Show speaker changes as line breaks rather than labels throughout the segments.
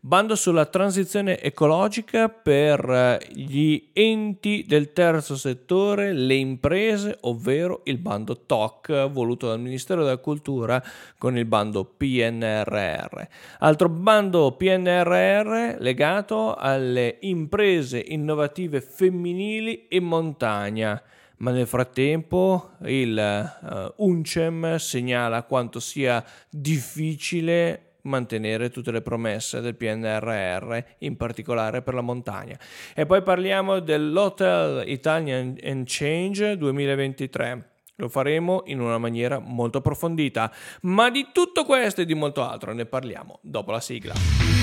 Bando sulla transizione ecologica per eh, gli enti del terzo settore, le imprese, ovvero il bando TOC voluto dal Ministero della Cultura con il bando PNRR. Altro bando PNRR legato alle imprese innovative femminili in montagna ma nel frattempo il uh, UNCEM segnala quanto sia difficile mantenere tutte le promesse del PNRR, in particolare per la montagna. E poi parliamo dell'Hotel Italian and Change 2023. Lo faremo in una maniera molto approfondita, ma di tutto questo e di molto altro ne parliamo dopo la sigla.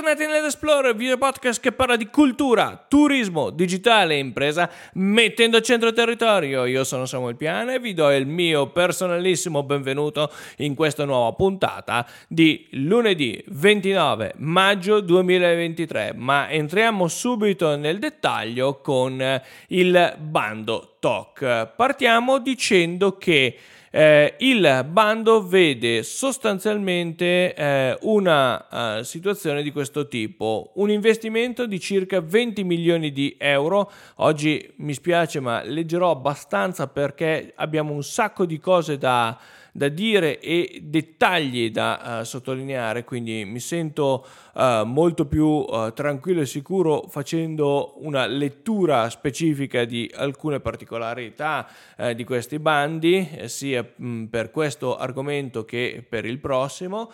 Bentornati nell'Explorer, video podcast che parla di cultura, turismo, digitale e impresa, mettendo a centro territorio. Io sono Samuel Piana e vi do il mio personalissimo benvenuto in questa nuova puntata di lunedì 29 maggio 2023. Ma entriamo subito nel dettaglio con il bando TOC. Partiamo dicendo che eh, il bando vede sostanzialmente eh, una uh, situazione di questo tipo, un investimento di circa 20 milioni di euro. Oggi mi spiace, ma leggerò abbastanza perché abbiamo un sacco di cose da da dire e dettagli da uh, sottolineare, quindi mi sento uh, molto più uh, tranquillo e sicuro facendo una lettura specifica di alcune particolarità di questi bandi, sia mh, per questo argomento che per il prossimo.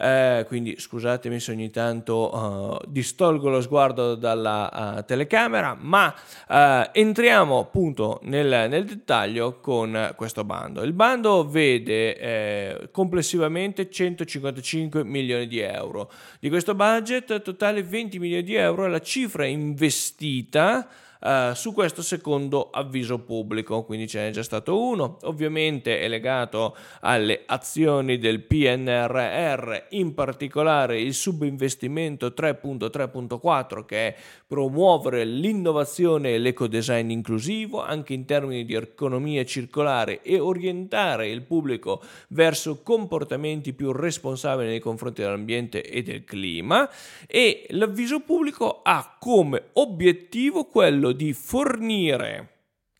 Eh, quindi scusatemi se ogni tanto uh, distolgo lo sguardo dalla uh, telecamera, ma uh, entriamo appunto nel, nel, dettaglio con questo bando. Il bando vede eh, complessivamente 155 milioni di euro. Di questo budget totale 20 milioni di euro è la cifra investita Uh, su questo secondo avviso pubblico, quindi ce n'è già stato uno, ovviamente è legato alle azioni del PNRR, in particolare il subinvestimento 3.3.4 che è promuovere l'innovazione e l'ecodesign inclusivo anche in termini di economia circolare e orientare il pubblico verso comportamenti più responsabili nei confronti dell'ambiente e del clima. E l'avviso pubblico ha come obiettivo quello quello di fornire,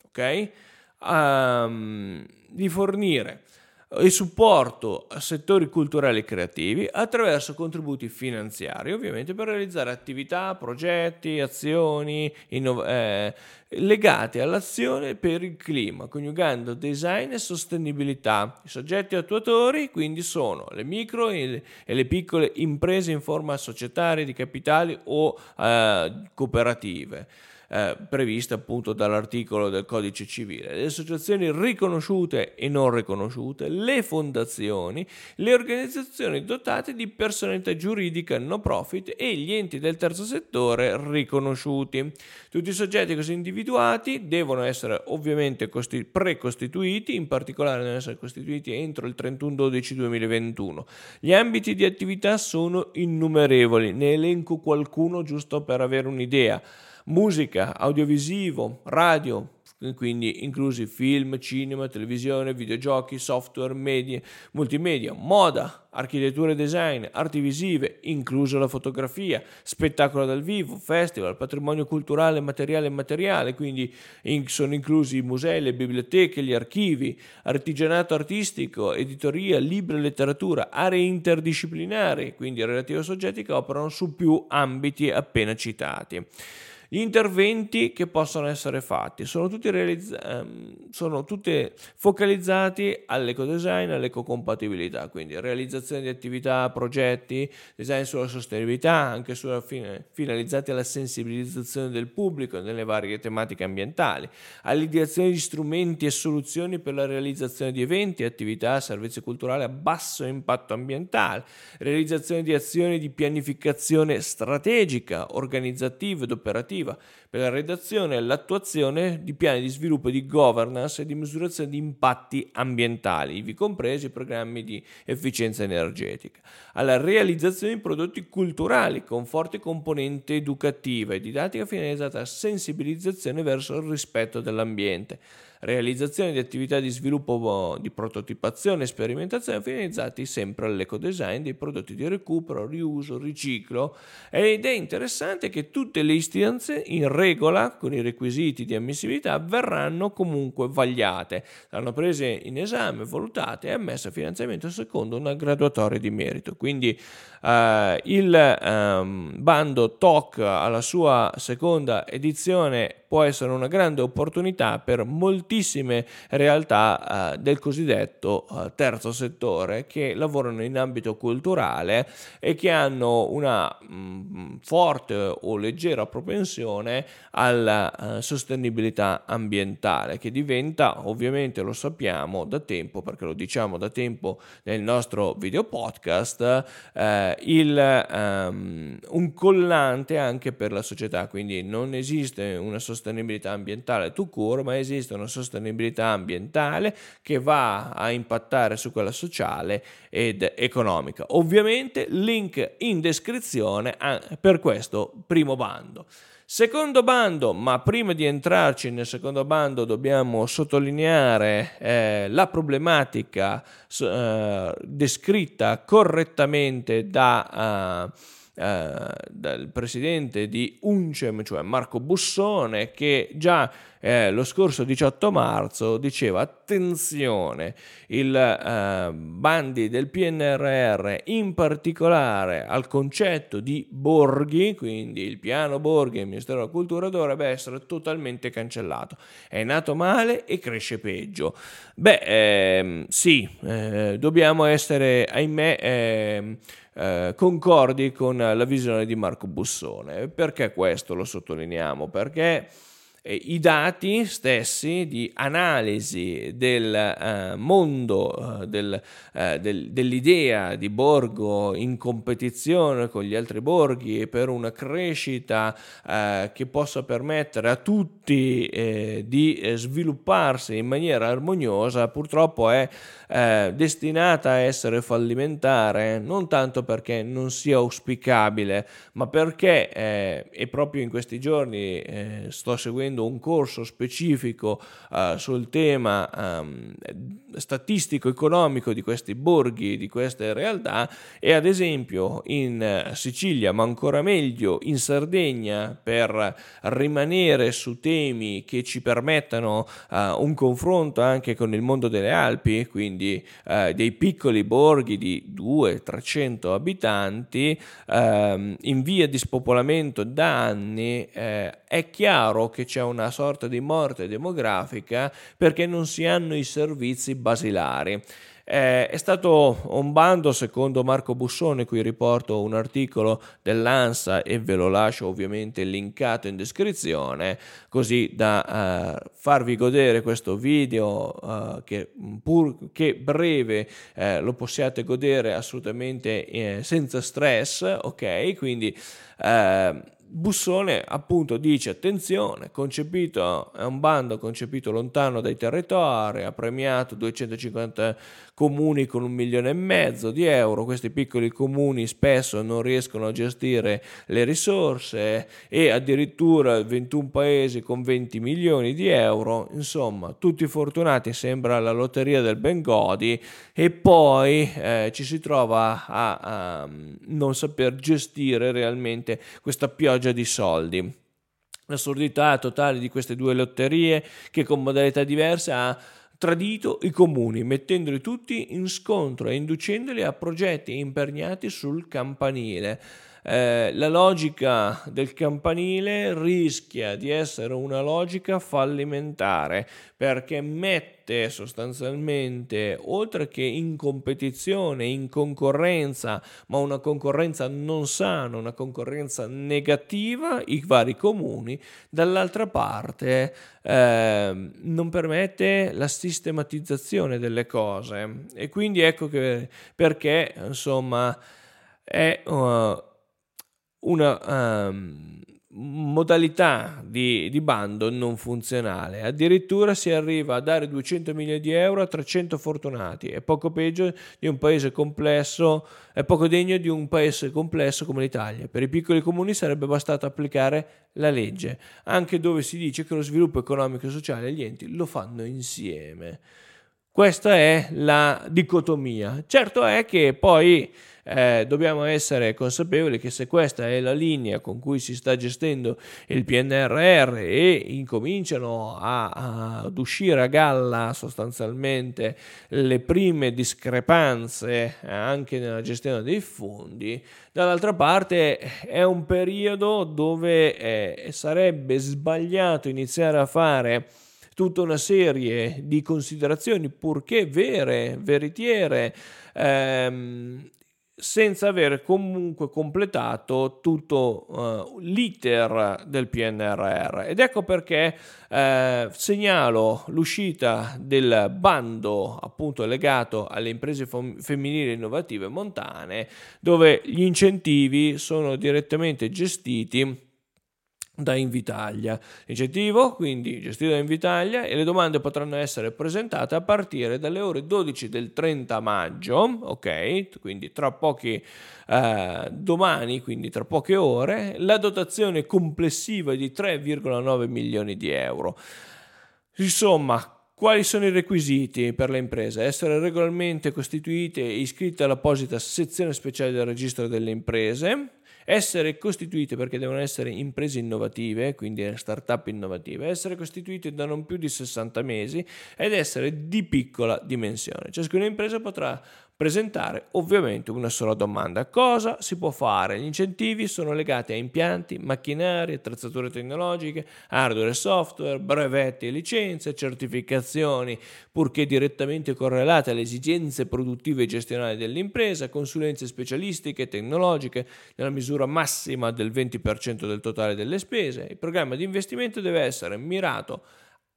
ok? Um, di fornire il supporto a settori culturali e creativi attraverso contributi finanziari, ovviamente per realizzare attività, progetti, azioni innov- eh, legate all'azione per il clima, coniugando design e sostenibilità. I soggetti attuatori quindi sono le micro e le piccole imprese in forma societaria di capitali o eh, cooperative eh, prevista appunto dall'articolo del codice civile, le associazioni riconosciute e non riconosciute, le fondazioni, le organizzazioni dotate di personalità giuridica no profit e gli enti del terzo settore riconosciuti. Tutti i soggetti così individuati devono essere ovviamente costi- precostituiti, in particolare devono essere costituiti entro il 31-12-2021. Gli ambiti di attività sono innumerevoli, ne elenco qualcuno giusto per avere un'idea musica, audiovisivo, radio, quindi inclusi film, cinema, televisione, videogiochi, software, media, multimedia, moda, architettura e design, arti visive, incluso la fotografia, spettacolo dal vivo, festival, patrimonio culturale, materiale e immateriale, quindi in, sono inclusi i musei, le biblioteche, gli archivi, artigianato artistico, editoria, libri e letteratura, aree interdisciplinari, quindi relativi a soggetti che operano su più ambiti appena citati. Gli interventi che possono essere fatti. Sono tutti, realizz- ehm, sono tutti focalizzati all'ecodesign, all'ecocompatibilità, quindi realizzazione di attività, progetti, design sulla sostenibilità, anche sulla fine, finalizzati alla sensibilizzazione del pubblico nelle varie tematiche ambientali, all'ideazione di strumenti e soluzioni per la realizzazione di eventi, attività, servizi culturali a basso impatto ambientale, realizzazione di azioni di pianificazione strategica, organizzativa ed operativa, normativa. Per la redazione e l'attuazione di piani di sviluppo di governance e di misurazione di impatti ambientali, ivi compresi programmi di efficienza energetica, alla realizzazione di prodotti culturali con forte componente educativa e didattica finalizzata a sensibilizzazione verso il rispetto dell'ambiente realizzazione di attività di sviluppo di prototipazione e sperimentazione finalizzati sempre all'ecodesign dei prodotti di recupero, riuso, riciclo ed è interessante che tutte le istanze in regola con i requisiti di ammissibilità verranno comunque vagliate, saranno prese in esame, valutate e ammesse a finanziamento secondo una graduatoria di merito. Quindi eh, il um, bando TOC alla sua seconda edizione può essere una grande opportunità per moltissime realtà eh, del cosiddetto eh, terzo settore che lavorano in ambito culturale e che hanno una mh, mm, forte o leggera propensione alla eh, sostenibilità ambientale che diventa ovviamente lo sappiamo da tempo perché lo diciamo da tempo nel nostro video podcast eh, il, um, un collante anche per la società. Quindi non esiste una sostenibilità sostenibilità ambientale to cure, ma esiste una sostenibilità ambientale che va a impattare su quella sociale ed economica. Ovviamente link in descrizione per questo primo bando. Secondo bando, ma prima di entrarci nel secondo bando dobbiamo sottolineare eh, la problematica eh, descritta correttamente da... Uh, eh, dal presidente di UNCEM, cioè Marco Bussone, che già eh, lo scorso 18 marzo diceva attenzione, i eh, bandi del PNRR, in particolare al concetto di borghi, quindi il piano borghi del Ministero della Cultura dovrebbe essere totalmente cancellato. È nato male e cresce peggio. Beh, ehm, sì, eh, dobbiamo essere, ahimè, ehm, eh, concordi con la visione di Marco Bussone. Perché questo lo sottolineiamo? Perché i dati stessi di analisi del eh, mondo, eh, del, eh, del, dell'idea di Borgo in competizione con gli altri borghi per una crescita eh, che possa permettere a tutti eh, di svilupparsi in maniera armoniosa, purtroppo è destinata a essere fallimentare, non tanto perché non sia auspicabile, ma perché, e proprio in questi giorni sto seguendo seguendo un corso specifico uh, sul tema um, statistico economico di questi borghi, di queste realtà e ad esempio in eh, Sicilia, ma ancora meglio in Sardegna per rimanere su temi che ci permettano uh, un confronto anche con il mondo delle Alpi, quindi uh, dei piccoli borghi di 200-300 abitanti uh, in via di spopolamento da anni, eh, è chiaro che c'è una sorta di morte demografica perché non si hanno i servizi basilari. Eh, è stato un bando, secondo Marco Bussone, qui riporto un articolo dell'ANSA e ve lo lascio ovviamente linkato in descrizione, così da uh, farvi godere questo video uh, che pur che breve uh, lo possiate godere assolutamente eh, senza stress, ok? Quindi Bussone appunto dice attenzione, concepito, è un bando concepito lontano dai territori, ha premiato 250 comuni con un milione e mezzo di euro, questi piccoli comuni spesso non riescono a gestire le risorse e addirittura 21 paesi con 20 milioni di euro, insomma tutti fortunati, sembra la lotteria del Bengodi. E poi eh, ci si trova a, a non saper gestire realmente questa pioggia di soldi. L'assurdità totale di queste due lotterie che con modalità diverse ha tradito i comuni, mettendoli tutti in scontro e inducendoli a progetti imperniati sul campanile. Eh, la logica del campanile rischia di essere una logica fallimentare perché mette sostanzialmente, oltre che in competizione, in concorrenza, ma una concorrenza non sana, una concorrenza negativa, i vari comuni, dall'altra parte eh, non permette la sistematizzazione delle cose. E quindi ecco che perché insomma è uh, una, um, modalità di, di, bando non funzionale. Addirittura si arriva a dare 200 milioni di euro a 300 fortunati. È poco peggio di un paese complesso, è poco degno di un paese complesso come l'Italia. Per i piccoli comuni sarebbe bastato applicare la legge, anche dove si dice che lo sviluppo economico e sociale e gli enti lo fanno insieme. Questa è la dicotomia. Certo è che poi eh, dobbiamo essere consapevoli che se questa è la linea con cui si sta gestendo il PNRR e incominciano a, a, ad uscire a galla sostanzialmente le prime discrepanze anche nella gestione dei fondi, dall'altra parte è un periodo dove eh, sarebbe sbagliato iniziare a fare tutta una serie di considerazioni purché vere, veritiere, ehm, senza aver comunque completato tutto uh, l'iter del PNRR. Ed ecco perché uh, segnalo l'uscita del bando appunto legato alle imprese fom- femminili innovative montane, dove gli incentivi sono direttamente gestiti da Invitalia. L'incentivo quindi gestito da Invitalia e le domande potranno essere presentate a partire dalle ore 12 del 30 maggio, ok? Quindi tra pochi eh, domani, quindi tra poche ore, la dotazione complessiva è di 3,9 milioni di euro. Insomma, quali sono i requisiti per le imprese? Essere regolarmente costituite e iscritte all'apposita sezione speciale del registro delle imprese, essere costituite perché devono essere imprese innovative, quindi start-up innovative, essere costituite da non più di 60 mesi ed essere di piccola dimensione. Ciascuna impresa potrà presentare ovviamente una sola domanda. Cosa si può fare? Gli incentivi sono legati a impianti, macchinari, attrezzature tecnologiche, hardware e software, brevetti e licenze, certificazioni, purché direttamente correlate alle esigenze produttive e gestionali dell'impresa, consulenze specialistiche e tecnologiche nella misura massima del 20% del totale delle spese. Il programma di investimento deve essere mirato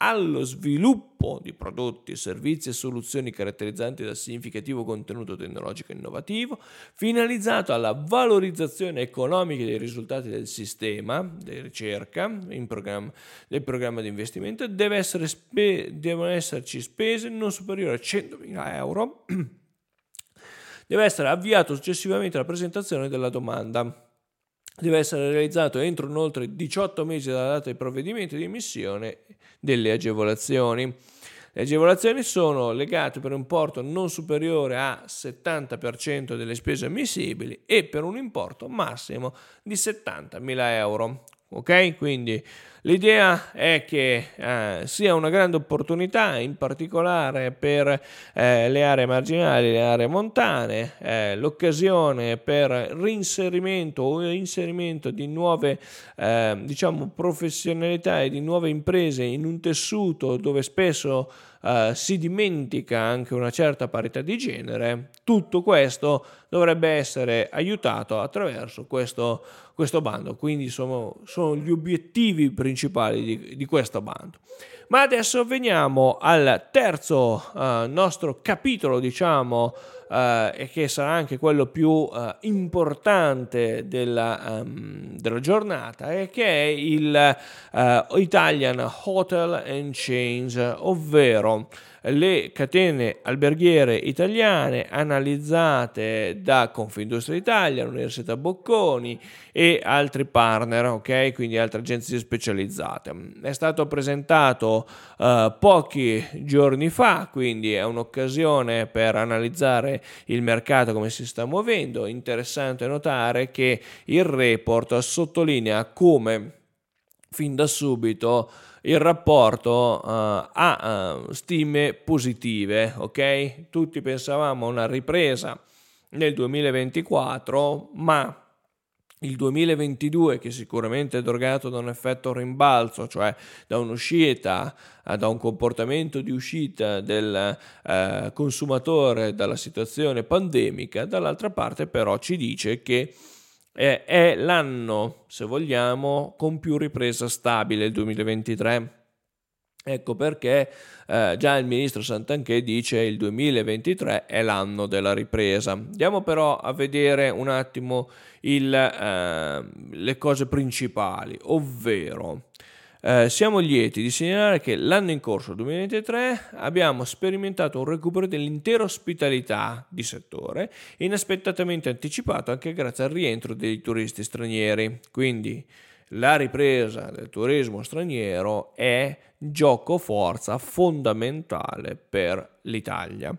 allo sviluppo di prodotti, servizi e soluzioni caratterizzanti dal significativo contenuto tecnologico innovativo, finalizzato alla valorizzazione economica dei risultati del sistema di ricerca programma, del programma di investimento, essere spe- devono esserci spese non superiori a 100.000 euro, deve essere avviato successivamente alla presentazione della domanda. Deve essere realizzato entro oltre 18 mesi dalla data di provvedimento di emissione delle agevolazioni. Le agevolazioni sono legate per un importo non superiore a 70% delle spese ammissibili e per un importo massimo di 70.000 euro. Ok? Quindi L'idea è che eh, sia una grande opportunità, in particolare per eh, le aree marginali, le aree montane, eh, l'occasione per reinserimento o inserimento di nuove eh, diciamo, professionalità e di nuove imprese in un tessuto dove spesso Uh, si dimentica anche una certa parità di genere, tutto questo dovrebbe essere aiutato attraverso questo, questo bando. Quindi sono, sono gli obiettivi principali di, di questo bando. Ma adesso veniamo al terzo uh, nostro capitolo, diciamo, uh, e che sarà anche quello più uh, importante della, um, della, giornata, e che è il Italian Hotel and Chains, ovvero le catene alberghiere italiane analizzate da Confindustria Italia, l'Università Bocconi e altri partner, ok? Quindi altre agenzie specializzate. È stato presentato uh, pochi giorni fa, quindi è un'occasione per analizzare il mercato come si sta muovendo. Interessante notare che il report sottolinea come fin da subito il rapporto uh, ha uh, stime positive, ok? Tutti pensavamo a una ripresa nel 2024, ma il 2022, che sicuramente è drogato da un effetto rimbalzo, cioè da un'uscita, uh, da un comportamento di uscita del consumatore dalla situazione pandemica, dall'altra parte però ci dice che è, è l'anno, se vogliamo, con più ripresa stabile il 2023 Ecco perché eh, già il ministro Santanché dice il 2023 è l'anno della ripresa. Andiamo però a vedere un attimo il, eh, le cose principali, ovvero eh, siamo lieti di segnalare che l'anno in corso 2023 abbiamo sperimentato un recupero dell'intera ospitalità di settore, inaspettatamente anticipato anche grazie al rientro dei turisti stranieri. Quindi la ripresa del turismo straniero è gioco forza fondamentale per l'Italia.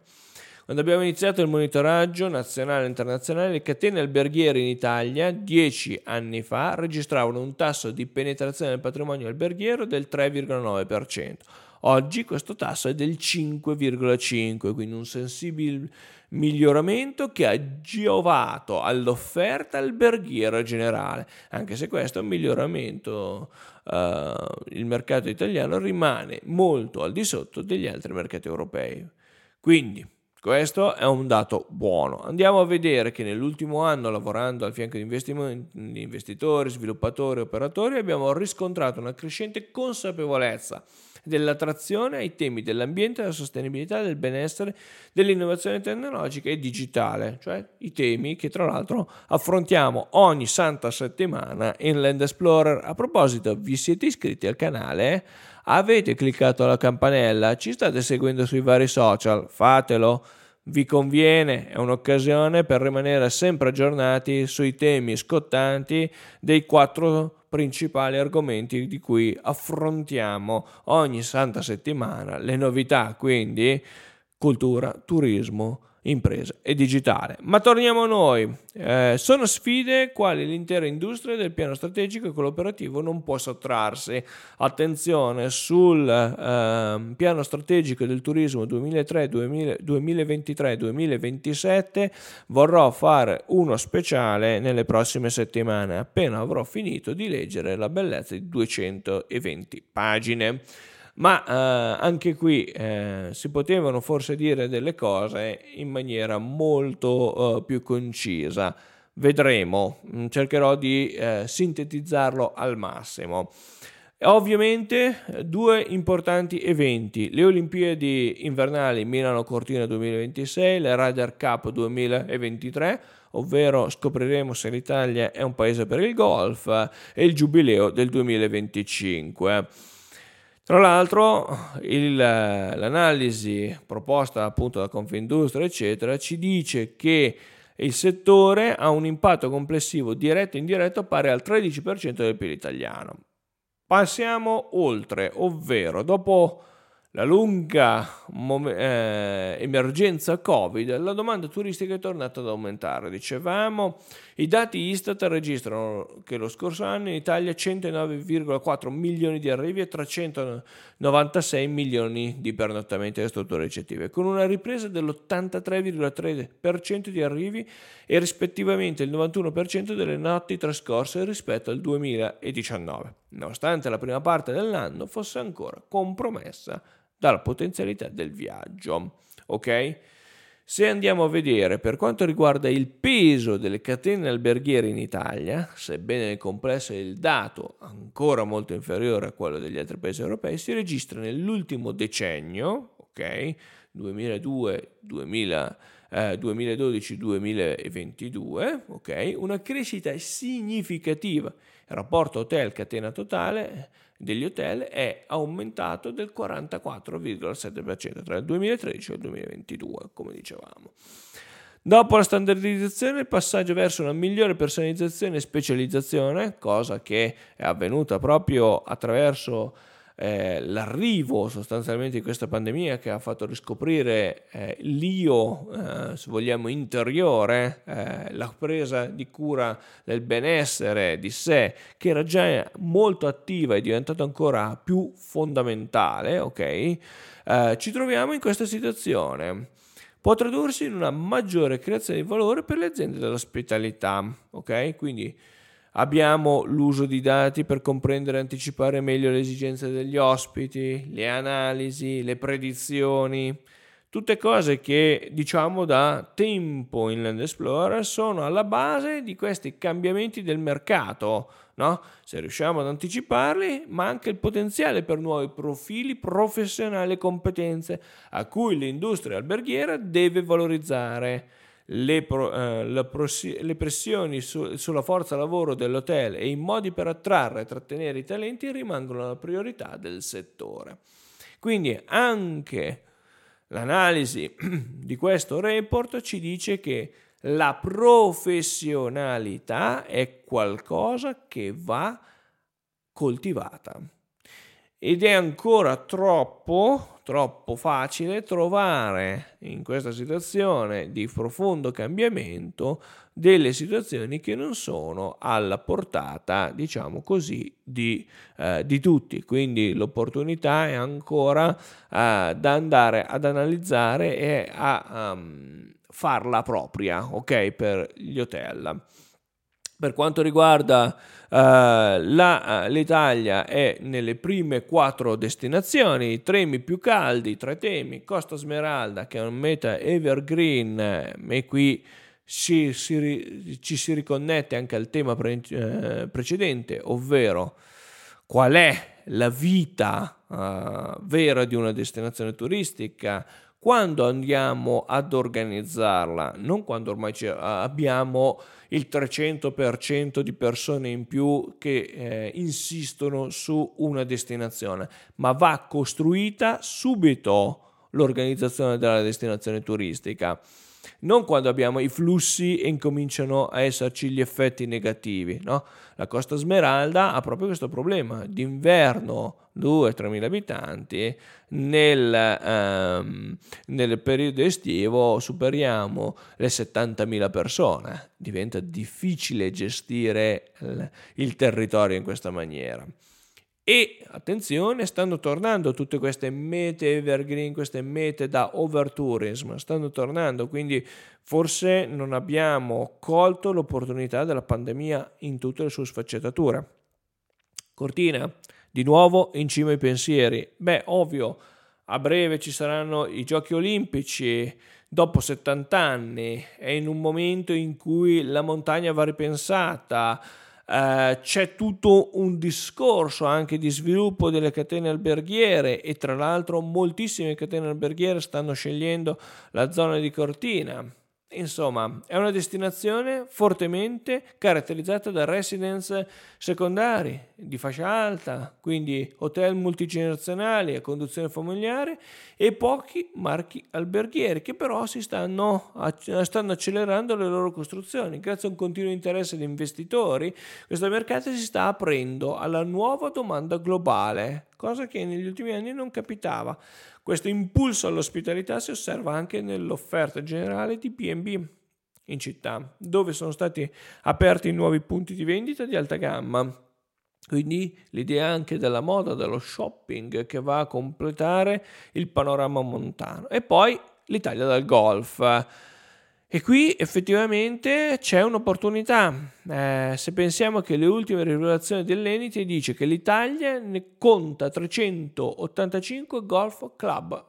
Quando abbiamo iniziato il monitoraggio nazionale e internazionale, le catene alberghiere in Italia dieci anni fa registravano un tasso di penetrazione del patrimonio alberghiero del 3,9%. Oggi questo tasso è del 5,5%, quindi un sensibile miglioramento che ha giovato all'offerta alberghiera generale, anche se questo è un miglioramento, il mercato italiano rimane molto al di sotto degli altri mercati europei. Quindi questo è un dato buono. Andiamo a vedere che nell'ultimo anno, lavorando al fianco di investitori, sviluppatori e operatori, abbiamo riscontrato una crescente consapevolezza dell'attrazione ai temi dell'ambiente, della sostenibilità, del benessere, dell'innovazione tecnologica e digitale, cioè i temi che tra l'altro affrontiamo ogni santa settimana in Land Explorer. A proposito, vi siete iscritti al canale? Avete cliccato la campanella? Ci state seguendo sui vari social? Fatelo! Vi conviene, è un'occasione per rimanere sempre aggiornati sui temi scottanti dei quattro principali argomenti di cui affrontiamo ogni santa settimana, le novità quindi cultura, turismo, impresa e digitale. Ma torniamo a noi. Eh, sono sfide quali l'intera industria del piano strategico e quello operativo non può sottrarsi. Attenzione sul eh, piano strategico del turismo 2023-2027 vorrò fare uno speciale nelle prossime settimane appena avrò finito di leggere la bellezza di 220 pagine ma eh, anche qui eh, si potevano forse dire delle cose in maniera molto eh, più concisa. Vedremo, mm, cercherò di eh, sintetizzarlo al massimo. Ovviamente due importanti eventi, le Olimpiadi invernali Milano Cortina 2026, la Ryder Cup 2023, ovvero scopriremo se l'Italia è un paese per il golf, e il Giubileo del 2025. Tra l'altro il, l'analisi proposta appunto da Confindustria eccetera ci dice che il settore ha un impatto complessivo diretto e indiretto pari al 13% del PIL italiano. Passiamo oltre, ovvero dopo la lunga mom- eh, emergenza Covid, la domanda turistica è tornata ad aumentare. Dicevamo, i dati Istat registrano che lo scorso anno in Italia 109,4 milioni di arrivi e 396 milioni di pernottamenti alle strutture ricettive, con una ripresa dell'83,3% di arrivi e rispettivamente il 91% delle notti trascorse rispetto al 2019, nonostante la prima parte dell'anno fosse ancora compromessa dalla potenzialità del viaggio. Ok? Se andiamo a vedere per quanto riguarda il peso delle catene alberghiere in Italia, sebbene nel complesso il dato ancora molto inferiore a quello degli altri paesi europei, si registra nell'ultimo decennio, ok? 2002, 2000, eh, 2012-2022, ok? Una crescita significativa. Il rapporto hotel-catena totale degli hotel è aumentato del 44,7% tra il 2013 e il 2022, come dicevamo. Dopo la standardizzazione, il passaggio verso una migliore personalizzazione e specializzazione, cosa che è avvenuta proprio attraverso eh, l'arrivo sostanzialmente di questa pandemia che ha fatto riscoprire eh, l'io, eh, se vogliamo, interiore, eh, la presa di cura del benessere di sé, che era già molto attiva e diventata ancora più fondamentale, ok? Eh, ci troviamo in questa situazione può tradursi in una maggiore creazione di valore per le aziende dell'ospitalità. Ok? Quindi Abbiamo l'uso di dati per comprendere e anticipare meglio le esigenze degli ospiti, le analisi, le predizioni. Tutte cose che diciamo da tempo in Land Explorer sono alla base di questi cambiamenti del mercato, no? Se riusciamo ad anticiparli, ma anche il potenziale per nuovi profili professionali e competenze a cui l'industria alberghiera deve valorizzare. Le, pro, eh, le, prosi- le pressioni su- sulla forza lavoro dell'hotel e i modi per attrarre e trattenere i talenti rimangono la priorità del settore. Quindi anche L'analisi di questo report ci dice che la professionalità è qualcosa che va coltivata ed è ancora troppo, troppo facile trovare in questa situazione di profondo cambiamento delle situazioni che non sono alla portata, diciamo così, di, eh, di tutti. Quindi l'opportunità è ancora eh, da andare ad analizzare e a um, farla propria, ok, per gli hotel. Per quanto riguarda uh, la, uh, l'Italia è nelle prime quattro destinazioni, i temi più caldi, tre temi, Costa Smeralda che è un meta evergreen e qui ci si, ci si riconnette anche al tema pre, eh, precedente, ovvero qual è la vita uh, vera di una destinazione turistica, quando andiamo ad organizzarla, non quando ormai abbiamo il 300% di persone in più che eh, insistono su una destinazione, ma va costruita subito l'organizzazione della destinazione turistica non quando abbiamo i flussi e incominciano a esserci gli effetti negativi. No? La Costa Smeralda ha proprio questo problema. D'inverno 2-3 mila abitanti, nel, um, nel periodo estivo superiamo le 70.000 persone. Diventa difficile gestire il, il territorio in questa maniera. E attenzione, stanno tornando tutte queste mete evergreen, queste mete da overtourism, stanno tornando, quindi forse non abbiamo colto l'opportunità della pandemia in tutte le sue sfaccettature. Cortina, di nuovo in cima ai pensieri. Beh, ovvio, a breve ci saranno i giochi olimpici, dopo 70 anni, è in un momento in cui la montagna va ripensata Uh, c'è tutto un discorso anche di sviluppo delle catene alberghiere e tra l'altro moltissime catene alberghiere stanno scegliendo la zona di Cortina Insomma, è una destinazione fortemente caratterizzata da residence secondari di fascia alta, quindi hotel multigenerazionali a conduzione familiare e pochi marchi alberghieri che però si stanno, stanno accelerando le loro costruzioni. Grazie a un continuo interesse di investitori, questo mercato si sta aprendo alla nuova domanda globale, cosa che negli ultimi anni non capitava. Questo impulso all'ospitalità si osserva anche nell'offerta generale di B&B in città, dove sono stati aperti nuovi punti di vendita di alta gamma. Quindi l'idea anche della moda, dello shopping che va a completare il panorama montano. E poi l'Italia del golf e qui effettivamente c'è un'opportunità. Eh, se pensiamo che le ultime rivelazioni dell'Enite dice che l'Italia ne conta 385 golf club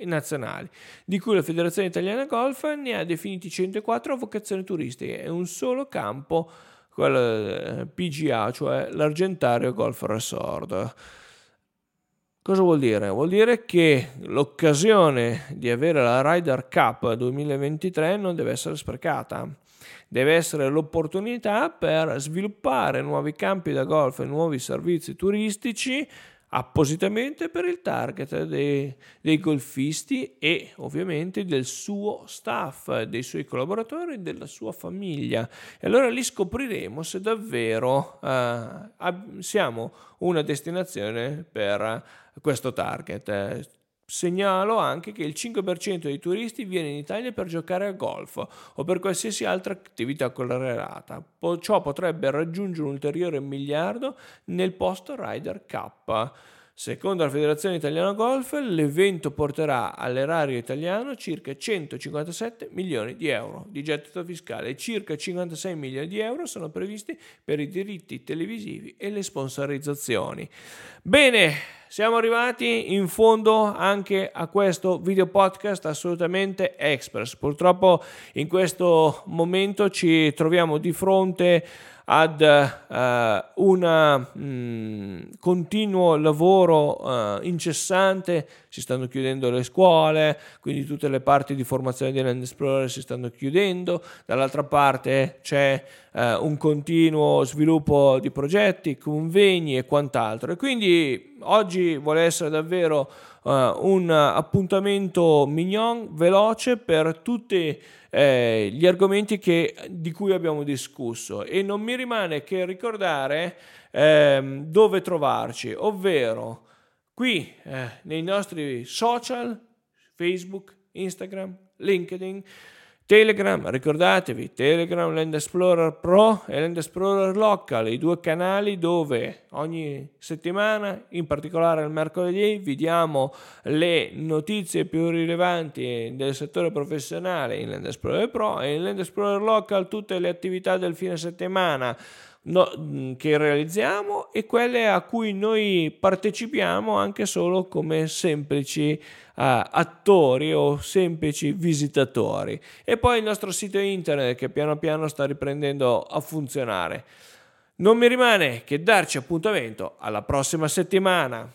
nazionali, di cui la Federazione Italiana Golf ne ha definiti 104 a vocazione turistica e un solo campo, quello eh, PGA, cioè l'Argentario Golf Resort. Cosa vuol dire? Vuol dire che l'occasione di avere la Ryder Cup 2023 non deve essere sprecata, deve essere l'opportunità per sviluppare nuovi campi da golf e nuovi servizi turistici appositamente per il target dei, dei, golfisti e ovviamente del suo staff, dei suoi collaboratori, della sua famiglia. E allora lì scopriremo se davvero uh, siamo una destinazione per questo target. Segnalo anche che il 5% dei turisti viene in Italia per giocare a golf o per qualsiasi altra attività correlata. Ciò potrebbe raggiungere un ulteriore miliardo nel post Ryder Cup. Secondo la Federazione Italiana Golf, l'evento porterà all'erario italiano circa 157 milioni di euro di gettito fiscale e circa 56 milioni di euro sono previsti per i diritti televisivi e le sponsorizzazioni. Bene, siamo arrivati in fondo anche a questo video podcast assolutamente express. Purtroppo in questo momento ci troviamo di fronte ad uh, un mm, continuo lavoro uh, incessante, si stanno chiudendo le scuole, quindi tutte le parti di formazione di Land Explorer si stanno chiudendo, dall'altra parte c'è uh, un continuo sviluppo di progetti, convegni e quant'altro. E quindi oggi vuole essere davvero un appuntamento mignon, veloce per tutti eh, gli argomenti che, di cui abbiamo discusso. E non mi rimane che ricordare eh, dove trovarci, ovvero qui eh, nei nostri social, Facebook, Instagram, LinkedIn Telegram, ricordatevi, Telegram Land Explorer Pro e Land Explorer Local, i due canali dove ogni settimana, in particolare il mercoledì, vi diamo le notizie più rilevanti del settore professionale in Land Explorer Pro e in Land Explorer Local tutte le attività del fine settimana no, mm, che realizziamo e quelle a cui noi partecipiamo anche solo come semplici uh, attori o semplici visitatori. E poi il nostro sito internet che piano piano sta riprendendo a funzionare. Non mi rimane che darci appuntamento alla prossima settimana.